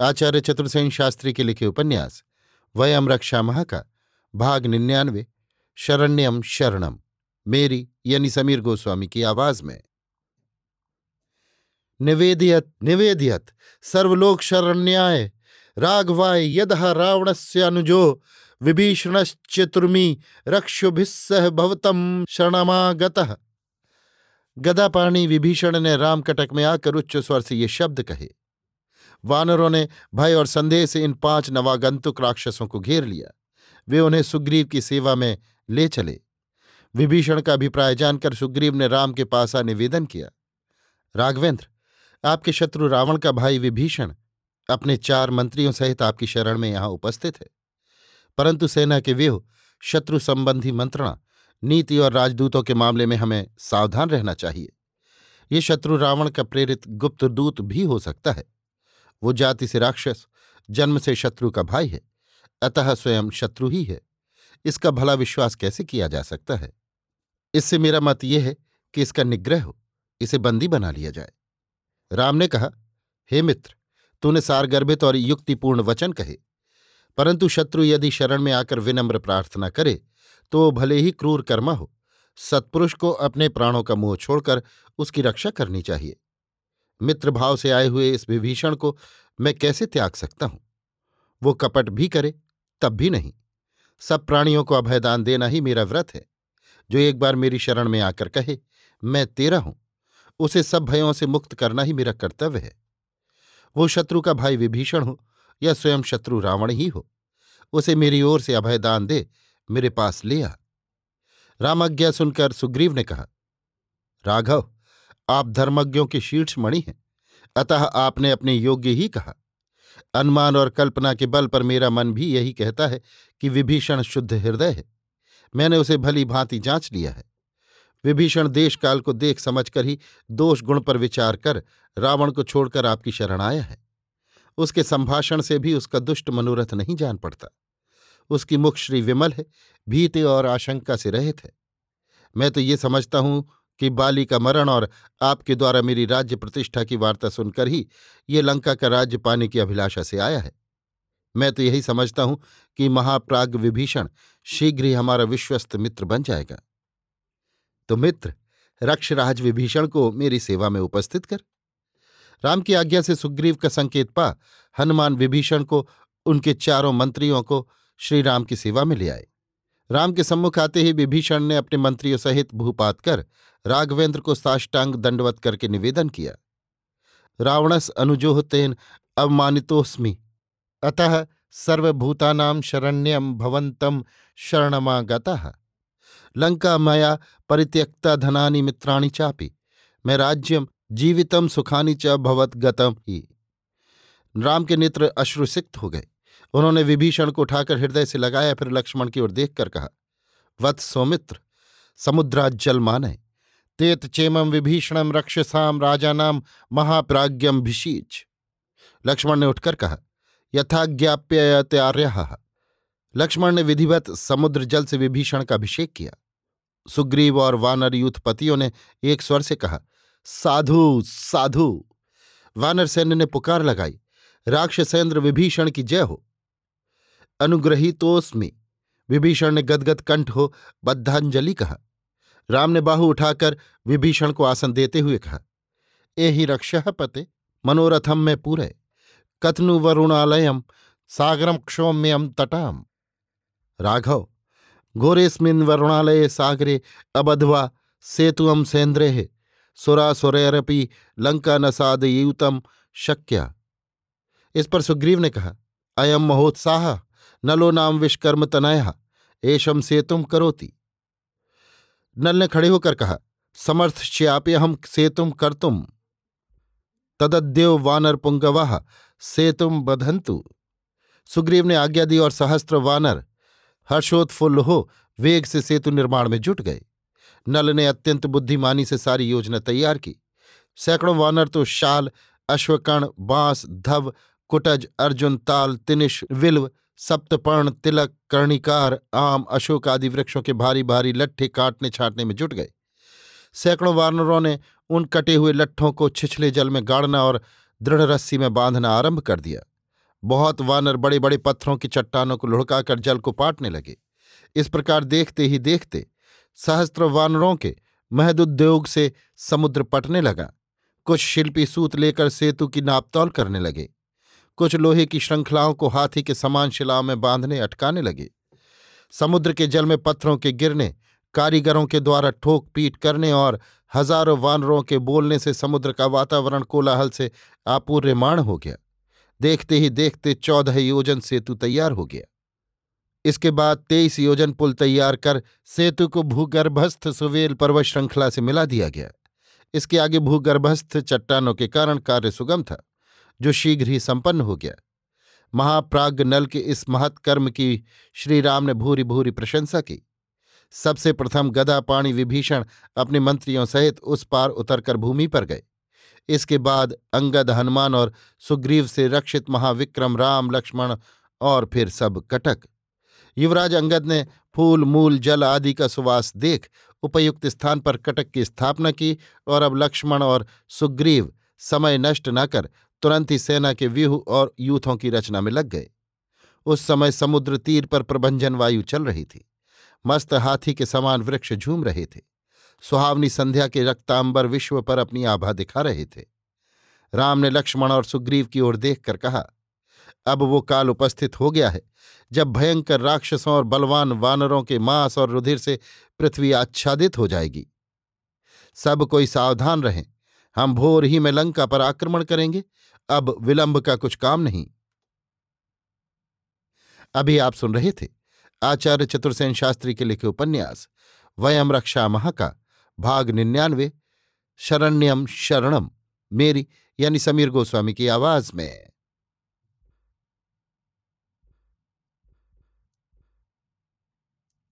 आचार्य चतुर्सेन शास्त्री के लिखे उपन्यास वयम रक्षा महा का भाग निन्यानवे शरण्यम शरणम मेरी यानी समीर गोस्वामी की आवाज़ में। निवेदियत निवेदियत, सर्वलोक शरण्याय, राघवाय यदह रावणस्य अनुजो, विभीषणश्चतुर्मी रक्षुभिस्सह भवतम शरणमागतः। गदापाणी विभीषण ने रामकटक में आकर उच्च स्वर से ये शब्द कहे वानरों ने भय और संदेह से इन पाँच नवागंतुक राक्षसों को घेर लिया। वे उन्हें सुग्रीव की सेवा में ले चले। विभीषण का अभिप्राय जानकर सुग्रीव ने राम के पास आ निवेदन किया। राघवेंद्र, आपके शत्रु रावण का भाई विभीषण अपने चार मंत्रियों सहित आपकी शरण में यहाँ उपस्थित है। परंतु सेना के व्यूह, शत्रु संबंधी मंत्रणा, नीति और राजदूतों के मामले में हमें सावधान रहना चाहिए। ये शत्रु रावण का प्रेरित गुप्त दूत भी हो सकता है। वो जाति से राक्षस, जन्म से शत्रु का भाई है, अतः स्वयं शत्रु ही है। इसका भला विश्वास कैसे किया जा सकता है? इससे मेरा मत यह है कि इसका निग्रह हो, इसे बंदी बना लिया जाए। राम ने कहा, हे मित्र, तूने सारगर्भित और युक्तिपूर्ण वचन कहे, परंतु शत्रु यदि शरण में आकर विनम्र प्रार्थना करे तो वो भले ही क्रूर कर्मा हो, सत्पुरुष को अपने प्राणों का मुँह छोड़कर उसकी रक्षा करनी चाहिए। मित्र भाव से आए हुए इस विभीषण को मैं कैसे त्याग सकता हूँ? वो कपट भी करे, तब भी नहीं। सब प्राणियों को अभयदान देना ही मेरा व्रत है। जो एक बार मेरी शरण में आकर कहे, मैं तेरा हूँ, उसे सब भयों से मुक्त करना ही मेरा कर्तव्य है। वो शत्रु का भाई विभीषण हो या स्वयं शत्रु रावण ही हो, उसे मेरी ओर से अभयदान दे, मेरे पास ले आ। रामाज्ञा सुनकर सुग्रीव ने कहा, राघव आप धर्मज्ञों के शीर्ष मणि हैं। अतः आपने अपने योग्य ही कहा। अनुमान और कल्पना के बल पर मेरा मन भी यही कहता है कि विभीषण शुद्ध हृदय है। मैंने उसे भली भांति जाँच लिया है। विभीषण देशकाल को देख समझकर ही दोष गुण पर विचार कर रावण को छोड़कर आपकी शरण आया है। उसके संभाषण से भी उसका दुष्ट मनोरथ नहीं जान पड़ता। उसकी मुख श्री विमल है, भीति और आशंका से रहित है। मैं तो ये समझता हूँ कि बाली का मरण और आपके द्वारा मेरी राज्य प्रतिष्ठा की वार्ता सुनकर ही ये लंका का राज्य पाने की अभिलाषा से आया है। मैं तो यही समझता हूँ कि महाप्राग विभीषण शीघ्र ही हमारा विश्वस्त मित्र बन जाएगा। तो मित्र, रक्षराज विभीषण को मेरी सेवा में उपस्थित कर। राम की आज्ञा से सुग्रीव का संकेत पा, हनुमान विभीषण को, उनके चारों मंत्रियों को श्रीराम की सेवा में ले आए। राम के सम्मुख आते ही विभीषण ने अपने मंत्रियों सहित भूपात कर राघवेंद्र को साष्टांग दंडवत करके निवेदन किया। रावणस अनुजोह तेन अवमानितोस्मि अतः सर्वभूतानां शरण्यम भवंतम शरणमागतः। लंका मया परित्यक्ता धनानि मित्राणि चापि। मैं राज्यम जीवितम सुखानि च भवत गतम ही। राम के नेत्र अश्रुसिक्त हो गए। उन्होंने विभीषण को उठाकर हृदय से लगाया, फिर लक्ष्मण की ओर देखकर कहा, वत्स सौमित्र, समुद्राज्जल माने, तेत चेमम विभीषणम रक्षसाम राजानाम महाप्राज्ञम भिषीच लक्ष्मण ने उठकर कहा यथाज्ञाप्यत्यार्य लक्ष्मण ने विधिवत समुद्र जल से विभीषण का अभिषेक किया। सुग्रीव और वानर यूथपतियों ने एक स्वर से कहा, साधु साधु! वानर सैन्य ने पुकार लगाई, राक्षसेंद्र विभीषण की जय हो। अनुग्रहीतोस्मि विभीषण ने गदगद कंठ हो बद्धांजलि कहा। राम ने बाहु उठाकर विभीषण को आसन देते हुए कहा ए ही रक्ष पते मनोरथम में पूरे, कथनु वरुणालयम सागरम क्षोम्यम तटाम राघव, घोरेस्मिन वरुणालय सागरे अबधवा सेतुअम सेन्द्रेह सुरासुरैरपि लंका नसादयूतम शक्या। इस पर सुग्रीव ने कहा अयम महोत्साह। नलो नाम विश्वकर्म तनया एशम सेतुम करोति। नल ने खड़े होकर कहा समर्थ श्याप्य हम सेतुम कर्तुम तदद्यो वानर पुंगवाह सेतुम बधंतु सुग्रीव ने आज्ञा दी और सहस्त्र वानर, हर्षोत्फुल्ल हो वेग से सेतु निर्माण में जुट गए। नल ने अत्यंत बुद्धिमानी से सारी योजना तैयार की। सैकड़ों वानर तो शाल अश्वकर्ण बाँस, धव, कुटज, अर्जुन, ताल, तिनिश, विल्व सप्तपर्ण, तिलक, कर्णिकार, आम, अशोक आदि वृक्षों के भारी भारी लट्ठे काटने छाटने में जुट गए। सैकड़ों वानरों ने उन कटे हुए लट्ठों को छिछले जल में गाड़ना और दृढ़ रस्सी में बांधना आरंभ कर दिया। बहुत वानर बड़े बड़े पत्थरों की चट्टानों को लुढ़काकर जल को पाटने लगे। इस प्रकार देखते ही देखते सहस्त्र वानरों के महदुद्योग से समुद्र पटने लगा। कुछ शिल्पी सूत लेकर सेतु की नापतौल करने लगे। कुछ लोहे की श्रृंखलाओं को हाथी के समान शिलाओं में बांधने, अटकाने लगे। समुद्र के जल में पत्थरों के गिरने, कारीगरों के द्वारा ठोक पीट करने और हज़ारों वानरों के बोलने से समुद्र का वातावरण कोलाहल से आपूर्यमाण हो गया। देखते ही देखते चौदह योजन सेतु तैयार हो गया। इसके बाद तेईस योजन पुल तैयार कर सेतु को भूगर्भस्थ सुवेल पर्वत श्रृंखला से मिला दिया गया। इसके आगे भूगर्भस्थ चट्टानों के कारण कार्य सुगम था। जो शीघ्र ही संपन्न हो गया। महाप्राग नल के इस महत कर्म की श्रीराम ने भूरी भूरी प्रशंसा की। सबसे प्रथम गदा पाणी विभीषण अपने मंत्रियों सहित उस पार उतरकर भूमि पर गए। इसके बाद अंगद हनुमान और सुग्रीव से रक्षित महाविक्रम, राम, लक्ष्मण और फिर सब कटक। युवराज अंगद ने फूल, मूल, जल आदि का सुवास देख, उपयुक्त स्थान पर कटक की स्थापना की और अब लक्ष्मण और सुग्रीव समय नष्ट न कर तुरंत ही सेना के व्यूह और यूथों की रचना में लग गए। उस समय समुद्र तीर पर प्रभंजन वायु चल रही थी। मस्त हाथी के समान वृक्ष झूम रहे थे। सुहावनी संध्या के रक्तांबर विश्व पर अपनी आभा दिखा रहे थे। राम ने लक्ष्मण और सुग्रीव की ओर देखकर कहा, अब वो काल उपस्थित हो गया है, जब भयंकर राक्षसों और बलवान वानरों के मांस और रुधिर से पृथ्वी आच्छादित हो जाएगी। सब कोई सावधान रहें, हम भोर ही में लंका पर आक्रमण करेंगे अब विलंब का कुछ काम नहीं। अभी आप सुन रहे थे आचार्य चतुर्सेन शास्त्री के लिखे उपन्यास, वयम रक्षा महा का भाग निन्यानवे, शरण्यम शरणम, मेरी यानी समीर गोस्वामी की आवाज़ में।